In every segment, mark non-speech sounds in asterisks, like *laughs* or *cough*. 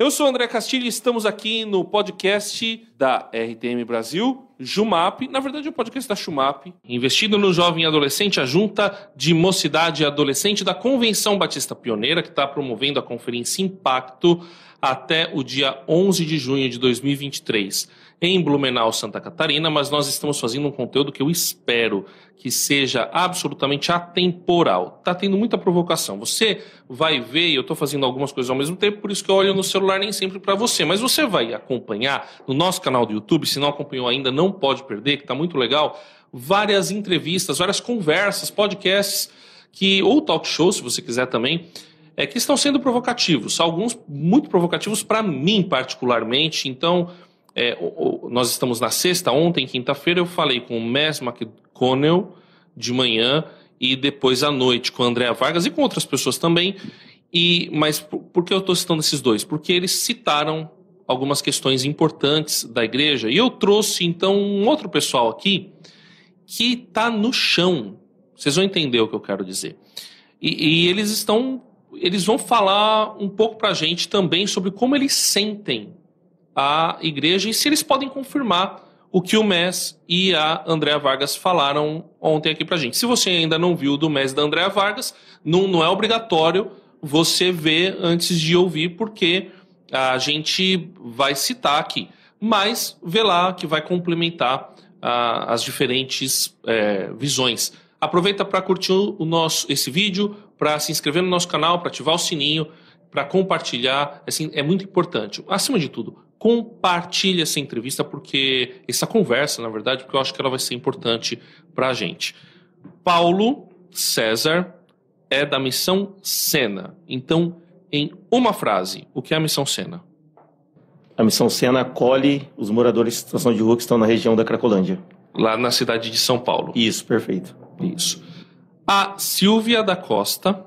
Eu sou o André Castilho e estamos aqui no podcast da RTM Brasil, Jumap, na verdade é o podcast da Shumap, investido no jovem adolescente, a junta de mocidade e adolescente da Convenção Batista Pioneira, que está promovendo a conferência Impacto até o dia 11 de junho de 2023 em Blumenau, Santa Catarina, mas nós estamos fazendo um conteúdo que eu espero que seja absolutamente atemporal. Está tendo muita provocação. Você vai ver, eu estou fazendo algumas coisas ao mesmo tempo, por isso que eu olho no celular nem sempre para você, mas você vai acompanhar no nosso canal do YouTube, se não acompanhou ainda, não pode perder, que está muito legal, várias entrevistas, várias conversas, podcasts, que ou talk show, se você quiser também, é, que estão sendo provocativos, alguns muito provocativos para mim particularmente, então é, o, o, nós estamos na sexta, ontem, quinta-feira, eu falei com o Mess McConnell de manhã e depois à noite com a Andrea Vargas e com outras pessoas também. E, mas por, por que eu estou citando esses dois? Porque eles citaram algumas questões importantes da igreja. E eu trouxe, então, um outro pessoal aqui que está no chão. Vocês vão entender o que eu quero dizer. E, e eles estão. Eles vão falar um pouco para a gente também sobre como eles sentem a igreja e se eles podem confirmar o que o MES e a Andréa Vargas falaram ontem aqui pra gente. Se você ainda não viu do MES da Andréa Vargas, não, não é obrigatório você ver antes de ouvir, porque a gente vai citar aqui. Mas vê lá que vai complementar ah, as diferentes é, visões. Aproveita para curtir o nosso, esse vídeo, para se inscrever no nosso canal, para ativar o sininho, para compartilhar. Assim, é muito importante. Acima de tudo, compartilhe essa entrevista, porque essa conversa, na verdade, porque eu acho que ela vai ser importante para a gente. Paulo César é da missão Sena. Então, em uma frase, o que é a missão Sena? A missão Sena acolhe os moradores de situação de rua que estão na região da Cracolândia. Lá na cidade de São Paulo. Isso, perfeito. Isso. A Silvia da Costa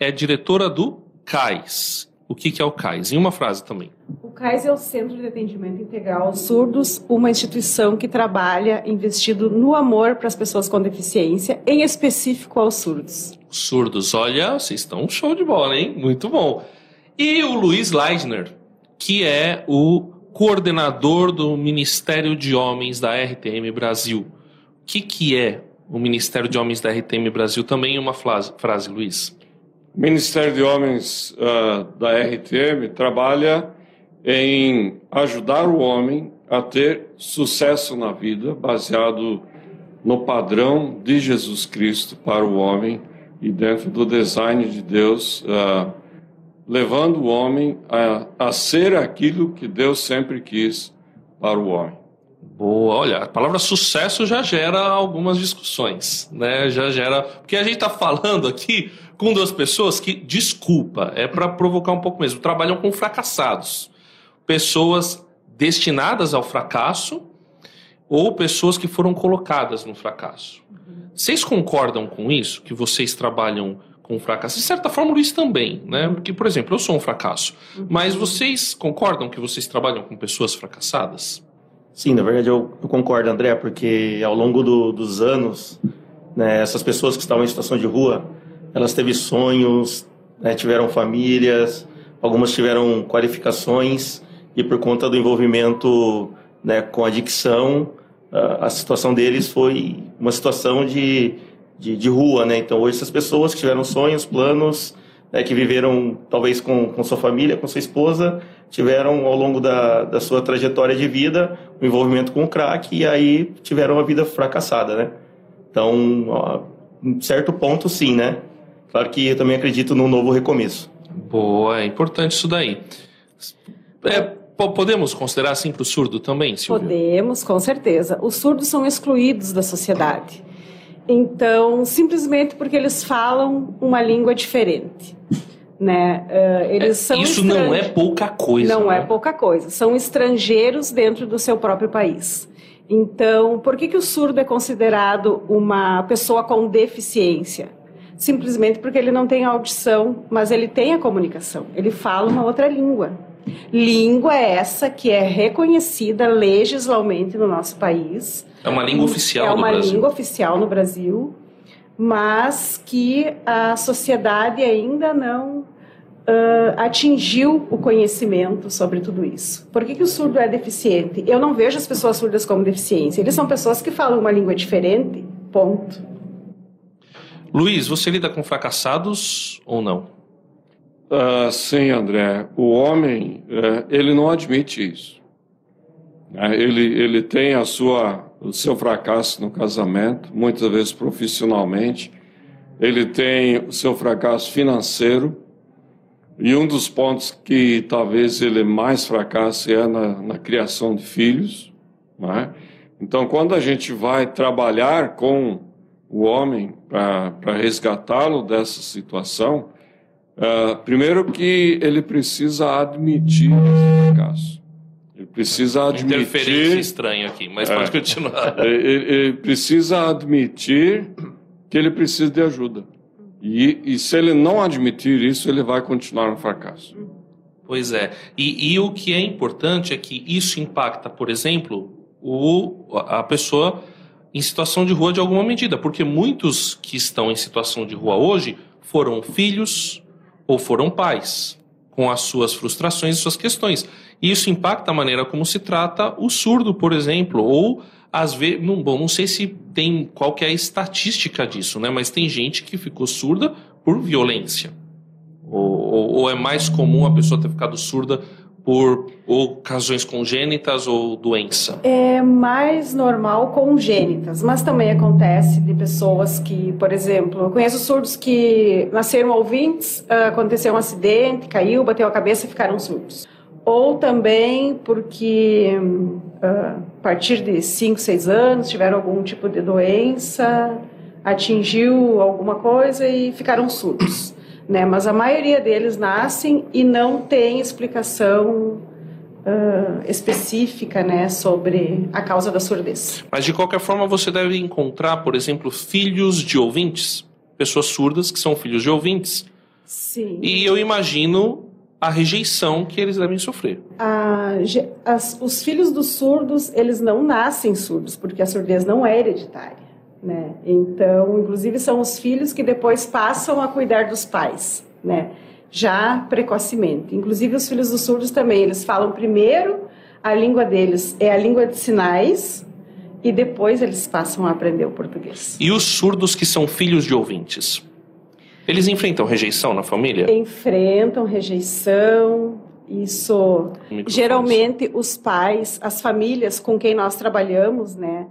é diretora do CAIS, o que, que é o CAIS? Em uma frase também. O CAIS é o Centro de Atendimento Integral aos Surdos, uma instituição que trabalha investido no amor para as pessoas com deficiência, em específico aos surdos. Surdos, olha, vocês estão show de bola, hein? Muito bom. E o Luiz Leisner, que é o coordenador do Ministério de Homens da RTM Brasil. O que, que é o Ministério de Homens da RTM Brasil? Também uma frase, frase Luiz. O Ministério de Homens uh, da RTM trabalha em ajudar o homem a ter sucesso na vida, baseado no padrão de Jesus Cristo para o homem e dentro do design de Deus, uh, levando o homem a, a ser aquilo que Deus sempre quis para o homem. Boa, olha, a palavra sucesso já gera algumas discussões, né? Já gera. Porque a gente está falando aqui com duas pessoas que, desculpa, é para provocar um pouco mesmo, trabalham com fracassados. Pessoas destinadas ao fracasso ou pessoas que foram colocadas no fracasso. Vocês concordam com isso? Que vocês trabalham com fracasso? De certa forma, o Luiz também, né? Porque, por exemplo, eu sou um fracasso. Mas vocês concordam que vocês trabalham com pessoas fracassadas? Sim, na verdade eu, eu concordo, André, porque ao longo do, dos anos, né, essas pessoas que estavam em situação de rua, elas teve sonhos, né, tiveram famílias, algumas tiveram qualificações e por conta do envolvimento né, com adicção, a, situação deles foi uma situação de, de, de, rua, né? Então hoje essas pessoas que tiveram sonhos, planos, né, que viveram talvez com, com sua família, com sua esposa, tiveram ao longo da, da sua trajetória de vida um envolvimento com o crack e aí tiveram uma vida fracassada, né? Então, ó, em certo ponto, sim, né? Claro que eu também acredito num novo recomeço. Boa, é importante isso daí. É, podemos considerar assim para o surdo também, Silvia? Podemos, com certeza. Os surdos são excluídos da sociedade. Então, simplesmente porque eles falam uma língua diferente né? Uh, eles são Isso não é pouca coisa. Não né? é pouca coisa. São estrangeiros dentro do seu próprio país. Então, por que, que o surdo é considerado uma pessoa com deficiência? Simplesmente porque ele não tem audição, mas ele tem a comunicação. Ele fala uma outra língua. Língua essa que é reconhecida legislamente no nosso país. É uma língua oficial no Brasil. É uma língua oficial no Brasil, mas que a sociedade ainda não uh, atingiu o conhecimento sobre tudo isso. Por que, que o surdo é deficiente? Eu não vejo as pessoas surdas como deficiência. Eles são pessoas que falam uma língua diferente, ponto. Luiz, você lida com fracassados ou não? Uh, sim, André. O homem, uh, ele não admite isso. Uh, ele, ele tem a sua, o seu fracasso no casamento, muitas vezes profissionalmente. Ele tem o seu fracasso financeiro. E um dos pontos que talvez ele mais fracasse é na, na criação de filhos. É? Então, quando a gente vai trabalhar com o homem para resgatá-lo dessa situação, uh, primeiro que ele precisa admitir esse fracasso. Ele precisa admitir. Interferência estranha aqui, mas é, pode continuar. *laughs* Ele, ele, precisa admitir que ele precisa de ajuda. E, e, se ele não admitir isso, ele vai continuar no fracasso. Pois é. E, e o que é importante é que isso impacta, por exemplo, o, a pessoa em situação de rua de alguma medida, porque muitos que estão em situação de rua hoje foram filhos ou foram pais, com as suas frustrações e suas questões. E isso impacta a maneira como se trata o surdo, por exemplo, ou às vezes, não, bom, não sei se tem qual que é a estatística disso, né? Mas tem gente que ficou surda por violência. Ou, ou, ou é mais comum a pessoa ter ficado surda por ocasiões congênitas ou doença? É mais normal congênitas, mas também acontece de pessoas que, por exemplo, eu conheço surdos que nasceram ouvintes, ah, aconteceu um acidente, caiu, bateu a cabeça e ficaram surdos. Ou também porque ah, a partir de 5, 6 anos tiveram algum tipo de doença, atingiu alguma coisa e ficaram surdos né? Mas a maioria deles nascem e não tem explicação uh, específica, né, sobre a causa da surdez. Mas de qualquer forma você deve encontrar, por exemplo, filhos de ouvintes, pessoas surdas que são filhos de ouvintes. Sim. E eu imagino a rejeição que eles devem sofrer. A, as, os filhos dos surdos, eles não nascem surdos, porque a surdez não é hereditária. Né? Então, inclusive, são os filhos que depois passam a cuidar dos pais, né? já precocemente. Inclusive, os filhos dos surdos também, eles falam primeiro a língua deles é a língua de sinais e depois eles passam a aprender o português. E os surdos que são filhos de ouvintes? Eles enfrentam rejeição na família? Enfrentam rejeição. Isso, geralmente, os pais, as famílias com quem nós trabalhamos, né?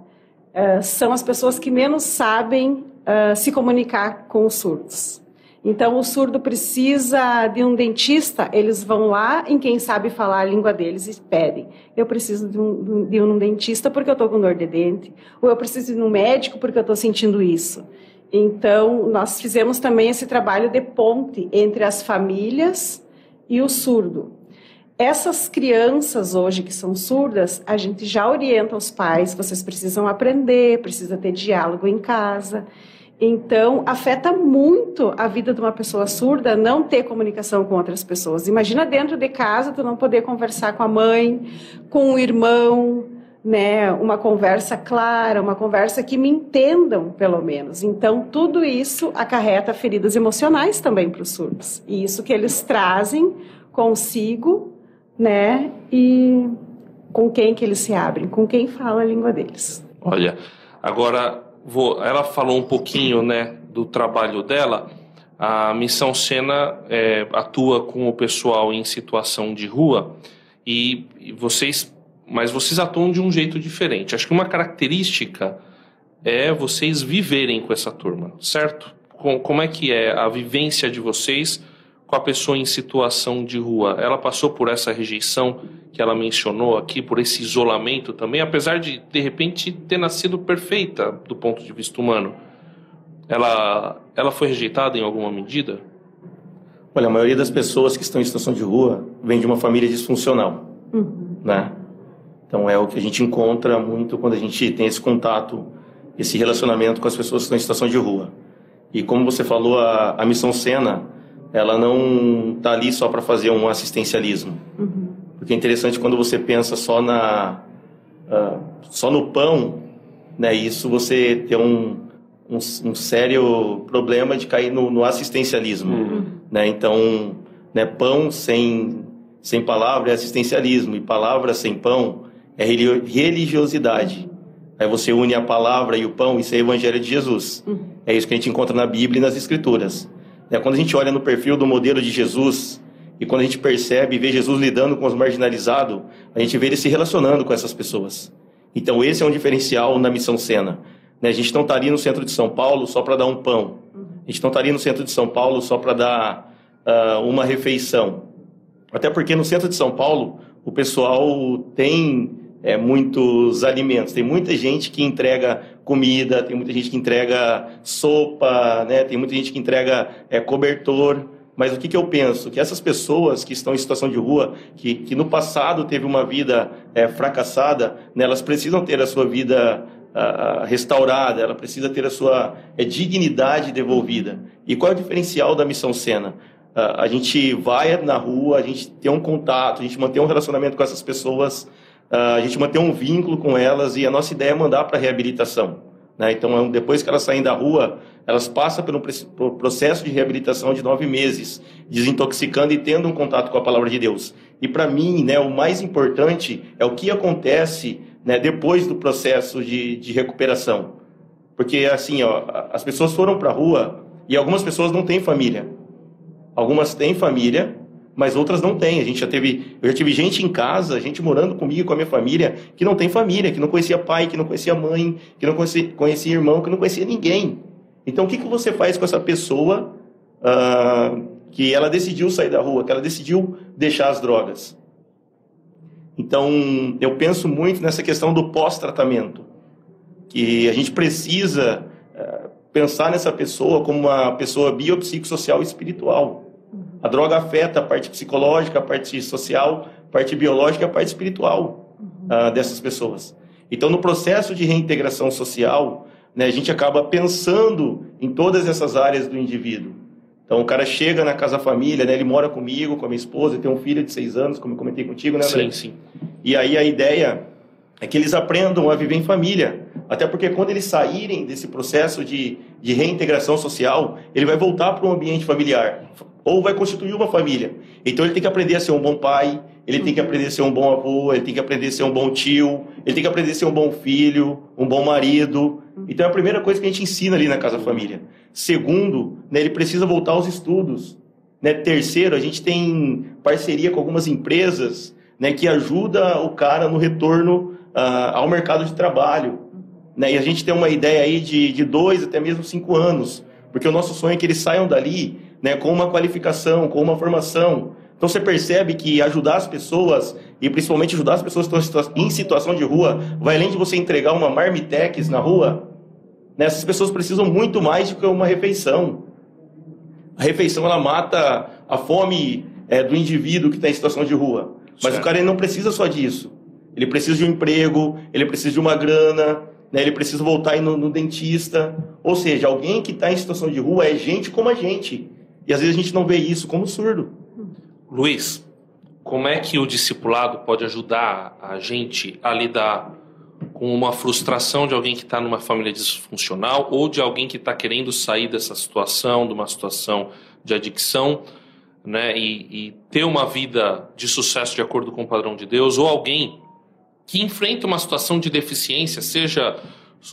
Uh, são as pessoas que menos sabem uh, se comunicar com os surdos. Então, o surdo precisa de um dentista, eles vão lá em quem sabe falar a língua deles e pedem: eu preciso de um, de um dentista porque eu estou com dor de dente, ou eu preciso de um médico porque eu estou sentindo isso. Então, nós fizemos também esse trabalho de ponte entre as famílias e o surdo. Essas crianças hoje que são surdas, a gente já orienta os pais, vocês precisam aprender, precisa ter diálogo em casa. Então, afeta muito a vida de uma pessoa surda não ter comunicação com outras pessoas. Imagina dentro de casa tu não poder conversar com a mãe, com o irmão, né, uma conversa clara, uma conversa que me entendam, pelo menos. Então, tudo isso acarreta feridas emocionais também para os surdos. E isso que eles trazem consigo né? E com quem que eles se abrem, com quem fala a língua deles. Olha, agora vou, ela falou um pouquinho, né, do trabalho dela. A Missão Sena é, atua com o pessoal em situação de rua e, e vocês, mas vocês atuam de um jeito diferente. Acho que uma característica é vocês viverem com essa turma, certo? Com, como é que é a vivência de vocês com a pessoa em situação de rua, ela passou por essa rejeição que ela mencionou aqui, por esse isolamento também, apesar de de repente ter nascido perfeita do ponto de vista humano. Ela, ela foi rejeitada em alguma medida? Olha, a maioria das pessoas que estão em situação de rua vem de uma família disfuncional, uhum. né? Então é o que a gente encontra muito quando a gente tem esse contato, esse relacionamento com as pessoas que estão em situação de rua. E como você falou, a, a missão Sena ela não está ali só para fazer um assistencialismo. Uhum. Porque é interessante quando você pensa só na uh, só no pão, né? Isso você tem um, um, um sério problema de cair no, no assistencialismo, uhum. né? Então Né? Pão sem, sem palavra é assistencialismo, e palavra sem pão é religiosidade. Aí você une a palavra e o pão, isso é o evangelho de Jesus. Uhum. É isso que a gente encontra na Bíblia e nas Escrituras. É, quando a gente olha no perfil do modelo de Jesus, e quando a gente percebe e vê Jesus lidando com os marginalizados, a gente vê ele se relacionando com essas pessoas. Então esse é um diferencial na missão Sena. Né? A gente não estaria no centro de São Paulo só para dar um pão. A gente não estaria no centro de São Paulo só para dar uh, uma refeição. Até porque no centro de São Paulo o pessoal tem é, muitos alimentos. Tem muita gente que entrega comida, tem muita gente que entrega sopa, né? tem muita gente que entrega é, cobertor. Mas o que, que eu penso? Que essas pessoas que estão em situação de rua, que, que no passado teve uma vida é, fracassada, né, elas precisam ter a sua vida restaurada, ela precisa ter a sua é, dignidade devolvida. E qual é o diferencial da Missão Sena? A gente vai na rua, a gente tem um contato, a gente mantém um relacionamento com essas pessoas, a gente mantém um vínculo com elas e a nossa ideia é mandar para reabilitação. Né? Então, é depois que elas saem da rua, elas passam pelo processo de reabilitação de nove meses, desintoxicando e tendo um contato com a palavra de Deus. E para mim, né, o mais importante é o que acontece né, depois do processo de, de recuperação. Porque, assim, ó, as pessoas foram para a rua e algumas pessoas não têm família. Algumas têm família, mas outras não têm. A gente já teve, eu já tive gente em casa, gente morando comigo, com a minha família, que não tem família, que não conhecia pai, que não conhecia mãe, que não conhecia, conhecia irmão, que não conhecia ninguém. Então, o que, que você faz com essa pessoa uh, que ela decidiu sair da rua, que ela decidiu deixar as drogas? Então, eu penso muito nessa questão do pós-tratamento, que a gente precisa uh, pensar nessa pessoa como uma pessoa biopsicossocial e espiritual. A droga afeta a parte psicológica, a parte social, a parte biológica e a parte espiritual uh, dessas pessoas. Então, no processo de reintegração social, né, a gente acaba pensando em todas essas áreas do indivíduo. Então, o cara chega na casa família, né, ele mora comigo, com a minha esposa, tem um filho de seis anos, como eu comentei contigo, né, André? Sim, sim. E aí a ideia é que eles aprendam a viver em família. Até porque quando eles saírem desse processo de, de reintegração social, ele vai voltar para um ambiente familiar ou vai constituir uma família. Então ele tem que aprender a ser um bom pai, ele tem que aprender a ser um bom avô, ele tem que aprender a ser um bom tio, ele tem que aprender a ser um bom filho, um bom marido. Então é a primeira coisa que a gente ensina ali na Casa Família. Segundo, né, ele precisa voltar aos estudos. Né? Terceiro, a gente tem parceria com algumas empresas né, que ajuda o cara no retorno uh, ao mercado de trabalho. Né? E a gente tem uma ideia aí de, de dois até mesmo cinco anos, porque o nosso sonho é que eles saiam dali né, com uma qualificação, com uma formação. Então você percebe que ajudar as pessoas, e principalmente ajudar as pessoas que estão em situação de rua, vai além de você entregar uma marmitex na rua, né, essas pessoas precisam muito mais do que uma refeição. A refeição ela mata a fome é, do indivíduo que está em situação de rua. Mas certo. o cara não precisa só disso. Ele precisa de um emprego, ele precisa de uma grana, né, ele precisa voltar no, no dentista. Ou seja, alguém que está em situação de rua é gente como a gente. E às vezes a gente não vê isso como surdo. Luiz, como é que o discipulado pode ajudar a gente a lidar com uma frustração de alguém que está numa família disfuncional ou de alguém que está querendo sair dessa situação, de uma situação de adicção, né, e, e ter uma vida de sucesso de acordo com o padrão de Deus, ou alguém que enfrenta uma situação de deficiência, seja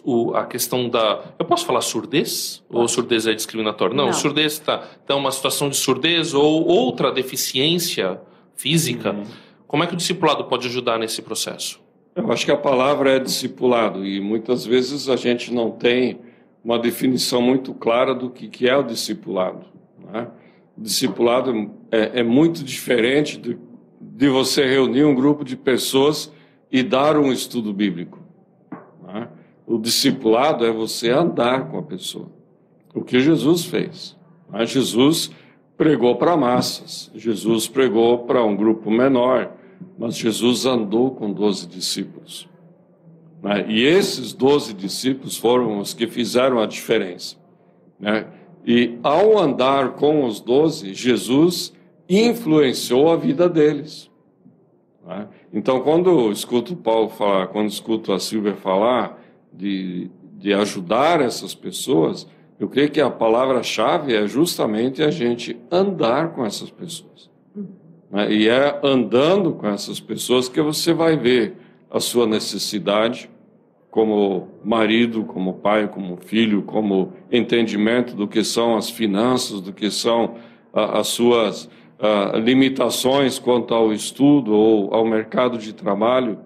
o, a questão da. Eu posso falar surdez? Ou surdez é discriminatório? Não, Não. surdez está tá uma situação de surdez ou outra deficiência física. Uhum. Como é que o discipulado pode ajudar nesse processo? Eu acho que a palavra é discipulado e muitas vezes a gente não tem uma definição muito clara do que, que é o discipulado. Né? O discipulado é, é muito diferente de, de você reunir um grupo de pessoas e dar um estudo bíblico. O discipulado é você andar com a pessoa. O que Jesus fez. Mas Jesus pregou para massas, Jesus pregou para um grupo menor, mas Jesus andou com doze discípulos. Né? E esses doze discípulos foram os que fizeram a diferença. Né? E ao andar com os doze, Jesus influenciou a vida deles. Né? Então, quando eu escuto Paulo falar, quando escuto a Silvia falar, de, de ajudar essas pessoas, Eu creio que a palavra-chave é justamente a gente andar com essas pessoas. Né? E é andando com essas pessoas que você vai ver a sua necessidade como marido, como pai, como filho, como entendimento do que são as finanças, do que são as suas limitações quanto ao estudo ou ao mercado de trabalho.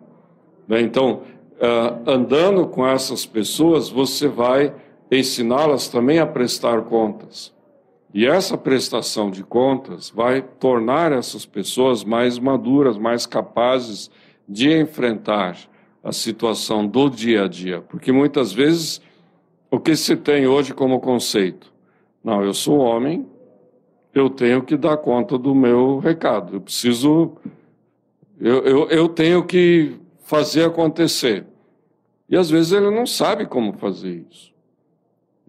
Né? Então, ah, andando com essas pessoas, você vai ensiná-las também a prestar contas. E essa prestação de contas vai tornar essas pessoas mais maduras, mais capazes de enfrentar a situação do dia a dia. Porque muitas vezes o que se tem hoje como conceito? Não, eu sou homem, eu tenho que dar conta do meu recado, eu preciso. Eu, eu, eu tenho que fazer acontecer. E às vezes ele não sabe como fazer isso.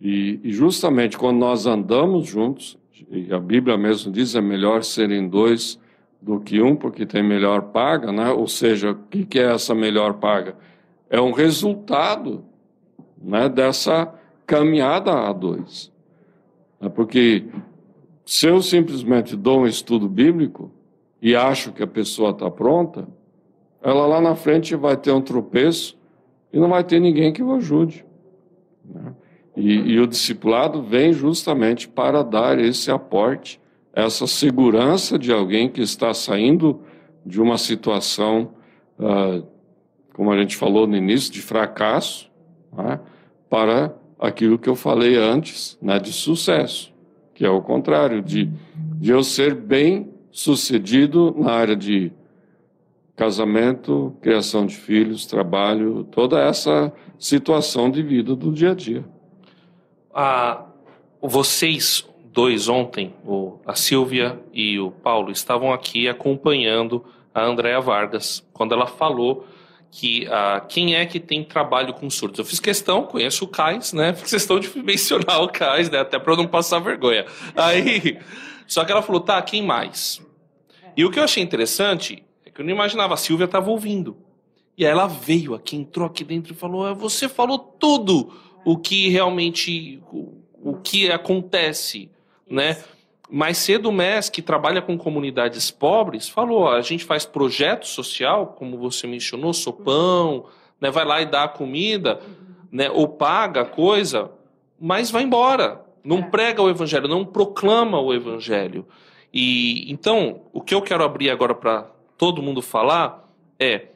E, e, justamente quando nós andamos juntos, e a Bíblia mesmo diz é melhor serem dois do que um, porque tem melhor paga, né? Ou seja, o que, que é essa melhor paga? É um resultado né, dessa caminhada a dois. É porque se eu simplesmente dou um estudo bíblico e acho que a pessoa está pronta, ela lá na frente vai ter um tropeço e não vai ter ninguém que o ajude. Né? E, e, o discipulado vem justamente para dar esse aporte, essa segurança de alguém que está saindo de uma situação, uh, como a gente falou no início, de fracasso, né, para aquilo que eu falei antes, né, de sucesso, que é o contrário, de, de eu ser bem sucedido na área de casamento, criação de filhos, trabalho, toda essa situação de vida do dia a dia a, vocês dois ontem, o, a Silvia e o Paulo, estavam aqui acompanhando a Andréa Vargas quando ela falou que a, quem é que tem trabalho com surdos. Eu fiz questão, conheço o Cais, né? *laughs* Fiz questão de mencionar o Cais, né? Até para não passar vergonha. Aí, só que ela falou, tá, quem mais? E o que eu achei interessante é que eu não imaginava, a Silvia estava ouvindo. E aí ela veio aqui, entrou aqui dentro e falou: ah, Você falou tudo o que realmente o, o que acontece, né? Mais cedo o MES, que trabalha com comunidades pobres, falou: a gente faz projeto social, como você mencionou, sopão, né? vai lá e dá comida, né? ou paga a coisa, mas vai embora. Não é. prega o evangelho, não proclama o evangelho. E então, o que eu quero abrir agora para todo mundo falar é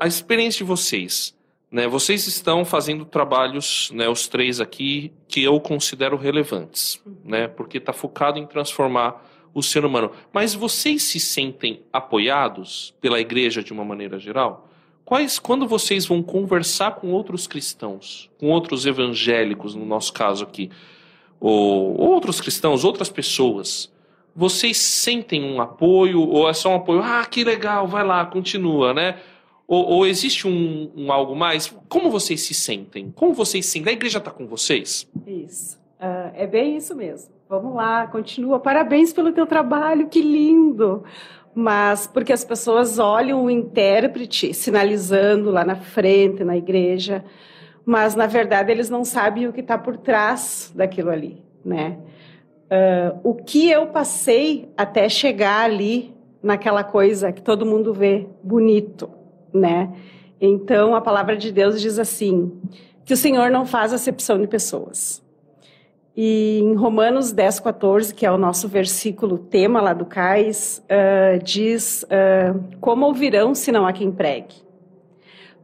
a experiência de vocês. Né, vocês estão fazendo trabalhos, né, os três aqui, que eu considero relevantes, né, porque está focado em transformar o ser humano. Mas vocês se sentem apoiados pela igreja de uma maneira geral? Quais, quando vocês vão conversar com outros cristãos, com outros evangélicos, no nosso caso aqui, ou outros cristãos, outras pessoas, vocês sentem um apoio ou é só um apoio? Ah, que legal, vai lá, continua, né? Ou, ou existe um, um, algo mais? Como vocês se sentem? Como vocês se sentem? A igreja está com vocês? Isso. Uh, é bem isso mesmo. Vamos lá, continua. Parabéns pelo teu trabalho, que lindo. Mas porque as pessoas olham o intérprete sinalizando lá na frente, na igreja, mas na verdade eles não sabem o que está por trás daquilo ali, né? Uh, o que eu passei até chegar ali naquela coisa que todo mundo vê bonito, né? Então a palavra de Deus diz assim: que o Senhor não faz acepção de pessoas. E em Romanos 10, 14, que é o nosso versículo tema lá do Cais, uh, diz: uh, Como ouvirão se não há quem pregue?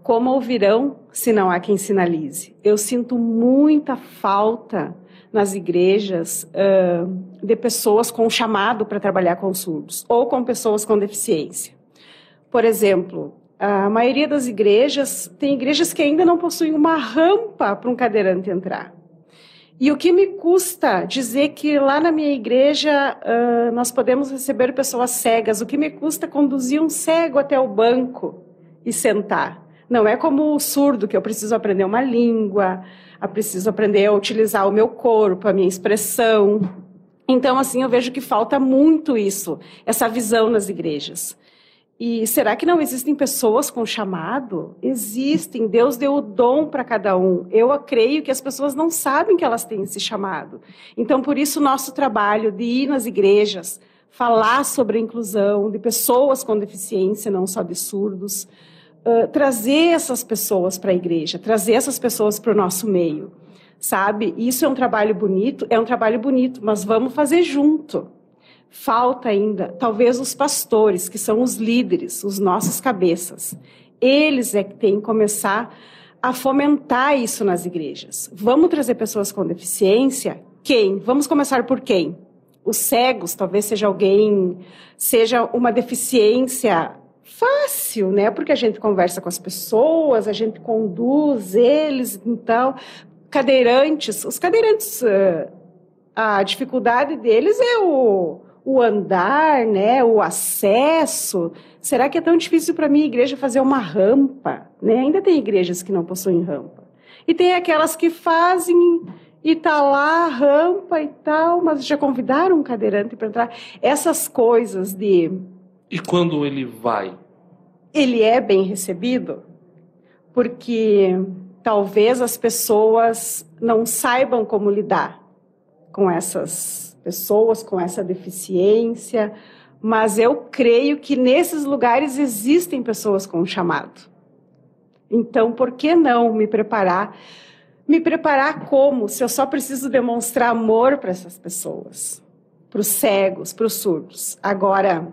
Como ouvirão se não há quem sinalize? Eu sinto muita falta nas igrejas uh, de pessoas com chamado para trabalhar com surdos ou com pessoas com deficiência. Por exemplo, a maioria das igrejas tem igrejas que ainda não possuem uma rampa para um cadeirante entrar. E o que me custa dizer que lá na minha igreja uh, nós podemos receber pessoas cegas, o que me custa conduzir um cego até o banco e sentar. Não é como o surdo, que eu preciso aprender uma língua, eu preciso aprender a utilizar o meu corpo, a minha expressão. Então, assim, eu vejo que falta muito isso, essa visão nas igrejas. E será que não existem pessoas com chamado? Existem. Deus deu o dom para cada um. Eu creio que as pessoas não sabem que elas têm esse chamado. Então, por isso, nosso trabalho de ir nas igrejas, falar sobre a inclusão de pessoas com deficiência, não só de surdos, trazer essas pessoas para a igreja, trazer essas pessoas para o nosso meio, sabe? Isso é um trabalho bonito, é um trabalho bonito, mas vamos fazer junto. Falta ainda, talvez, os pastores, que são os líderes, os nossos cabeças. Eles é que têm que começar a fomentar isso nas igrejas. Vamos trazer pessoas com deficiência? Quem? Vamos começar por quem? Os cegos, talvez seja alguém, seja uma deficiência fácil, né? Porque a gente conversa com as pessoas, a gente conduz eles, então, cadeirantes, os cadeirantes, a dificuldade deles é o o andar, né, o acesso. Será que é tão difícil para minha igreja fazer uma rampa? Né? Ainda tem igrejas que não possuem rampa. E tem aquelas que fazem e tá lá a rampa e tal, mas já convidaram um cadeirante para entrar. Essas coisas de. E quando ele vai? Ele é bem recebido, porque talvez as pessoas não saibam como lidar com essas pessoas com essa deficiência, mas eu creio que nesses lugares existem pessoas com chamado. Então, por que não me preparar? Me preparar como? Se eu só preciso demonstrar amor para essas pessoas, para os cegos, para os surdos, agora,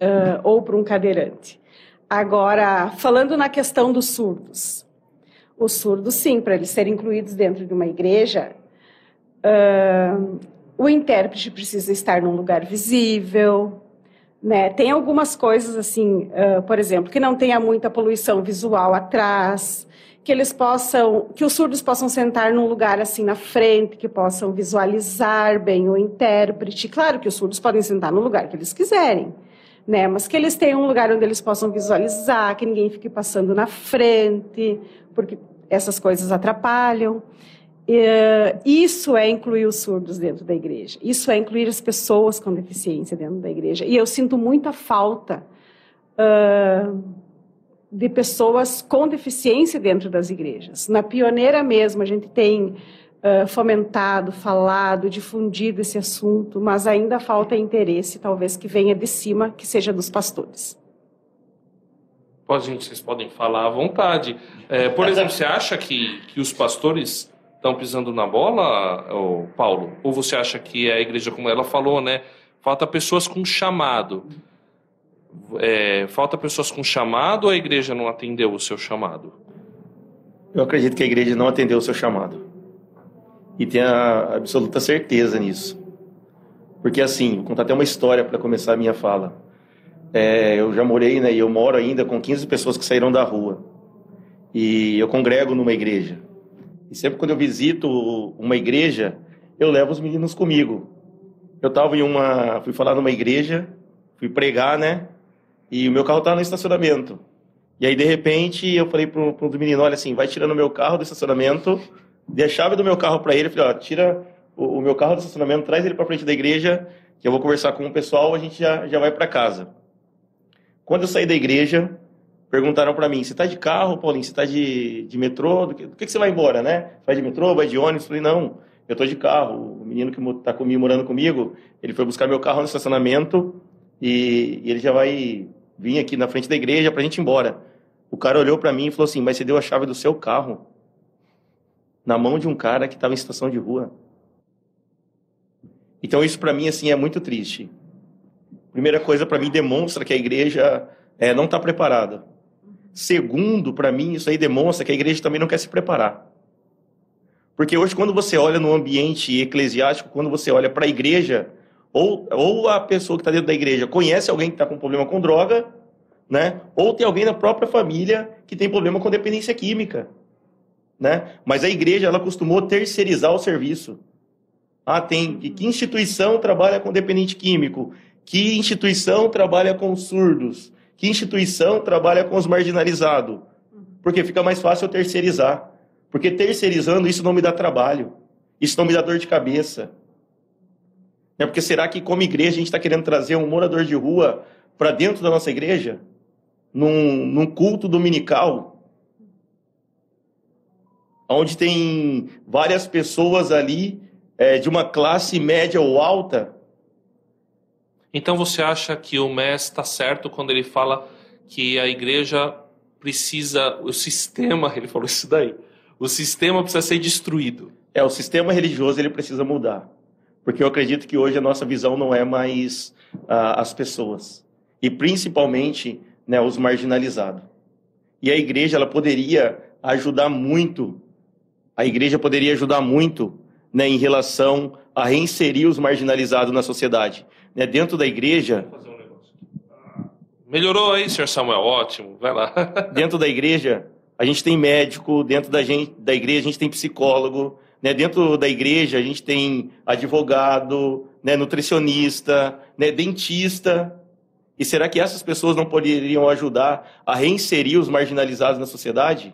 uh, ou para um cadeirante. Agora, falando na questão dos surdos. Os surdos, sim, para eles serem incluídos dentro de uma igreja, uh, o intérprete precisa estar num lugar visível, né? Tem algumas coisas assim, uh, por exemplo, que não tenha muita poluição visual atrás, que eles possam, que os surdos possam sentar num lugar assim na frente, que possam visualizar bem o intérprete. Claro que os surdos podem sentar no lugar que eles quiserem, né? Mas que eles tenham um lugar onde eles possam visualizar, que ninguém fique passando na frente, porque essas coisas atrapalham. Uh, isso é incluir os surdos dentro da igreja. Isso é incluir as pessoas com deficiência dentro da igreja. E eu sinto muita falta uh, de pessoas com deficiência dentro das igrejas. Na pioneira mesmo, a gente tem uh, fomentado, falado, difundido esse assunto, mas ainda falta interesse, talvez que venha de cima, que seja dos pastores. Pode, gente, vocês podem falar à vontade. É, por exemplo, você acha que, que os pastores estão pisando na bola, Paulo? Ou você acha que a igreja, como ela falou, né? Falta pessoas com chamado. É, falta pessoas com chamado ou a igreja não atendeu o seu chamado? Eu acredito que a igreja não atendeu o seu chamado. E tenho a absoluta certeza nisso. Porque assim, vou contar até uma história para começar a minha fala. É, eu já morei, né, e eu moro ainda com 15 pessoas que saíram da rua. E eu congrego numa igreja. E sempre quando eu visito uma igreja, eu levo os meninos comigo. Eu tava em uma, fui falar numa igreja, fui pregar, né? E o meu carro tava no estacionamento. E aí de repente eu falei pro, pro menino, olha assim, vai tirando meu carro do estacionamento, dei a chave do meu carro para ele, falei, ó, tira o, o, meu carro do estacionamento, traz ele para frente da igreja, que eu vou conversar com o pessoal, a gente já, já vai para casa. Quando eu saí da igreja, perguntaram para mim, você está de carro, Paulinho? Você está de, de metrô? Do que, do que, você vai embora, né? Vai de metrô, vai de ônibus? Eu falei, não, eu estou de carro. O menino que está comigo, morando comigo, ele foi buscar meu carro no estacionamento e, e ele já vai vir aqui na frente da igreja para a gente ir embora. O cara olhou para mim e falou assim, mas você deu a chave do seu carro na mão de um cara que estava em situação de rua. Então isso para mim assim é muito triste. Primeira coisa para mim demonstra que a igreja é, não está preparada. Segundo, para mim, isso aí demonstra que a igreja também não quer se preparar. Porque hoje, quando você olha no ambiente eclesiástico, quando você olha para a igreja, ou, ou a pessoa que está dentro da igreja conhece alguém que está com problema com droga, né? ou tem alguém na própria família que tem problema com dependência química. Né? Mas a igreja ela costumou terceirizar o serviço. Ah, tem que instituição trabalha com dependente químico? Que instituição trabalha com surdos? Que instituição trabalha com os marginalizados? Porque fica mais fácil eu terceirizar. Porque terceirizando isso não me dá trabalho. Isso não me dá dor de cabeça. É porque será que como igreja a gente está querendo trazer um morador de rua para dentro da nossa igreja, num, num culto dominical, onde tem várias pessoas ali é, de uma classe média ou alta. Então você acha que o Mestre está certo quando ele fala que a igreja precisa, o sistema, *laughs* ele falou isso daí, o sistema precisa ser destruído. É, o sistema religioso ele precisa mudar. Porque eu acredito que hoje a nossa visão não é mais ah, as pessoas. E principalmente né, os marginalizados. E a igreja ela poderia ajudar muito, a igreja poderia ajudar muito né, em relação a reinserir os marginalizados na sociedade. Né, dentro da igreja. Melhorou aí, senhor Samuel, ótimo, vai lá. *laughs* dentro da igreja, a gente tem médico, dentro da, gente, da igreja a gente tem psicólogo, né, dentro da igreja a gente tem advogado, né, nutricionista, né, dentista. E será que essas pessoas não poderiam ajudar a reinserir os marginalizados na sociedade?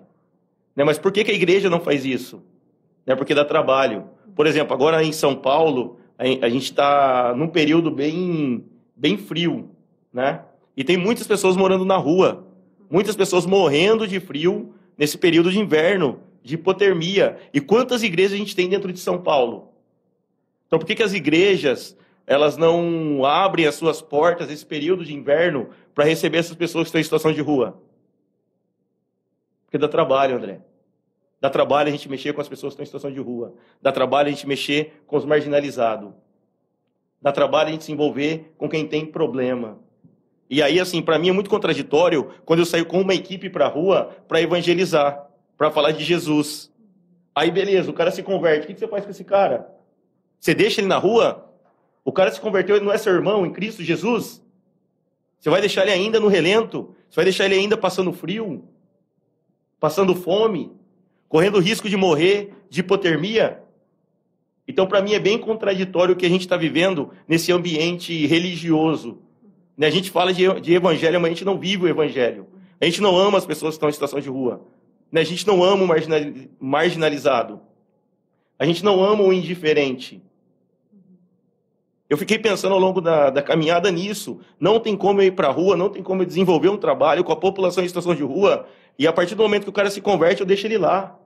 Né, mas por que, que a igreja não faz isso? Né, porque dá trabalho. Por exemplo, agora em São Paulo, a gente está num período bem, bem frio, né? E tem muitas pessoas morando na rua, muitas pessoas morrendo de frio nesse período de inverno, de hipotermia. E quantas igrejas a gente tem dentro de São Paulo? Então, por que, que as igrejas elas não abrem as suas portas nesse período de inverno para receber essas pessoas que estão em situação de rua? Porque dá trabalho, André. Dá trabalho a gente mexer com as pessoas que estão em situação de rua. Dá trabalho a gente mexer com os marginalizados. Dá trabalho a gente se envolver com quem tem problema. E aí, assim, para mim é muito contraditório quando eu saio com uma equipe para a rua para evangelizar, para falar de Jesus. Aí, beleza, o cara se converte. O que você faz com esse cara? Você deixa ele na rua? O cara se converteu, ele não é seu irmão em Cristo Jesus? Você vai deixar ele ainda no relento? Você vai deixar ele ainda passando frio? Passando fome? Correndo risco de morrer de hipotermia? Então, para mim, é bem contraditório o que a gente está vivendo nesse ambiente religioso. Né, a gente fala de, evangelho, mas a gente não vive o evangelho. A gente não ama as pessoas que estão em situação de rua. Né, a gente não ama o marginalizado. A gente não ama o indiferente. Eu fiquei pensando ao longo da, da caminhada nisso. Não tem como eu ir para a rua, não tem como eu desenvolver um trabalho com a população em situação de rua, e a partir do momento que o cara se converte, eu deixo ele lá.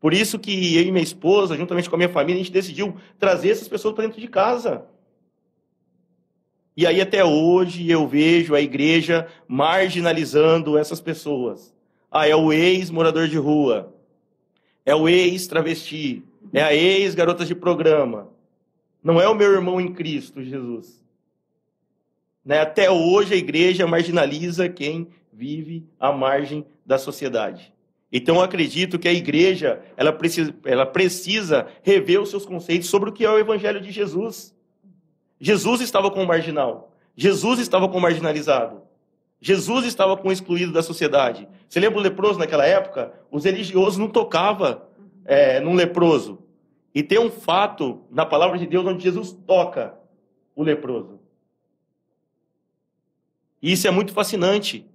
Por isso que eu e minha esposa, juntamente com a minha família, a gente decidiu trazer essas pessoas para dentro de casa. E aí até hoje eu vejo a igreja marginalizando essas pessoas. Ah, é o ex-morador de rua. É o ex-travesti. É a ex-garota de programa. Não é o meu irmão em Cristo, Jesus. Né? Até hoje a igreja marginaliza quem vive à margem da sociedade. Então acredito que a igreja ela precisa, ela precisa rever os seus conceitos sobre o que é o evangelho de Jesus. Jesus estava com o marginal. Jesus estava com o marginalizado. Jesus estava com o excluído da sociedade. Você lembra o leproso naquela época? Os religiosos não tocavam é, num leproso. E tem um fato na palavra de Deus onde Jesus toca o leproso. E isso é muito fascinante.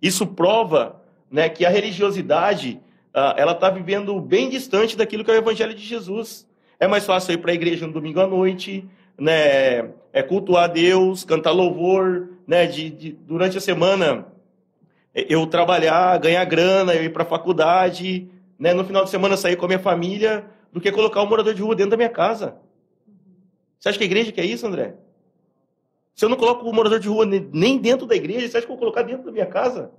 Isso prova né, que a religiosidade uh, ela está vivendo bem distante daquilo que é o Evangelho de Jesus. É mais fácil ir para a igreja no domingo à noite, né, é cultuar Deus, cantar louvor, né, de, de, durante a semana eu trabalhar, ganhar grana, eu ir para a faculdade, né, no final de semana sair com a minha família, do que colocar um morador de rua dentro da minha casa. Você acha que a igreja quer isso, André? Se eu não coloco o morador de rua nem dentro da igreja, você acha que eu vou colocar dentro da minha casa?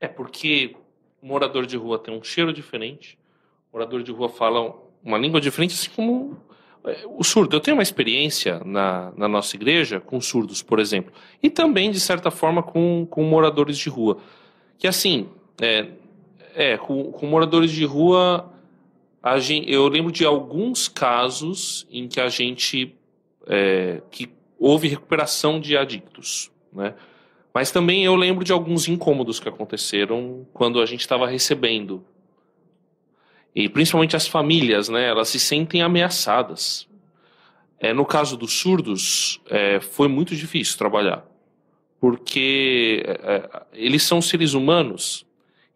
É porque morador de rua tem um cheiro diferente, morador de rua fala uma língua diferente, assim como é, o surdo. Eu tenho uma experiência na, na nossa igreja com surdos, por exemplo, e também, de certa forma, com, com moradores de rua. Que assim, é, é com, com moradores de rua Gente, eu lembro de alguns casos em que a gente é, que houve recuperação de adictos, né? Mas também eu lembro de alguns incômodos que aconteceram quando a gente estava recebendo. E principalmente as famílias, né? Elas se sentem ameaçadas. É, no caso dos surdos, é, foi muito difícil trabalhar. Porque é, é eles são seres humanos.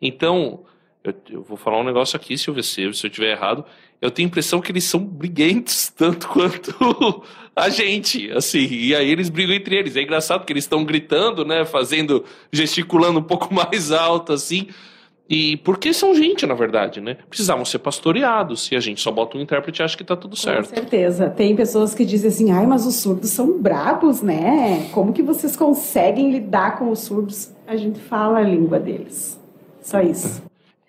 Então, eu, eu, vou falar um negócio aqui, Silvio se eu estiver errado. Eu tenho a impressão que eles são briguentes *laughs* tanto quanto a gente, assim. E aí eles brigam entre eles. É engraçado que eles estão gritando, né? Fazendo, gesticulando um pouco *laughs* mais alto, assim. E porque são gente, na verdade, né? Precisavam ser pastoreados. Se a gente só bota um intérprete, acha que tá tudo certo. Com certeza. Tem pessoas que dizem assim, ai, mas os surdos são brabos, né? Como que vocês conseguem lidar com os surdos? A gente fala a língua deles. Só isso.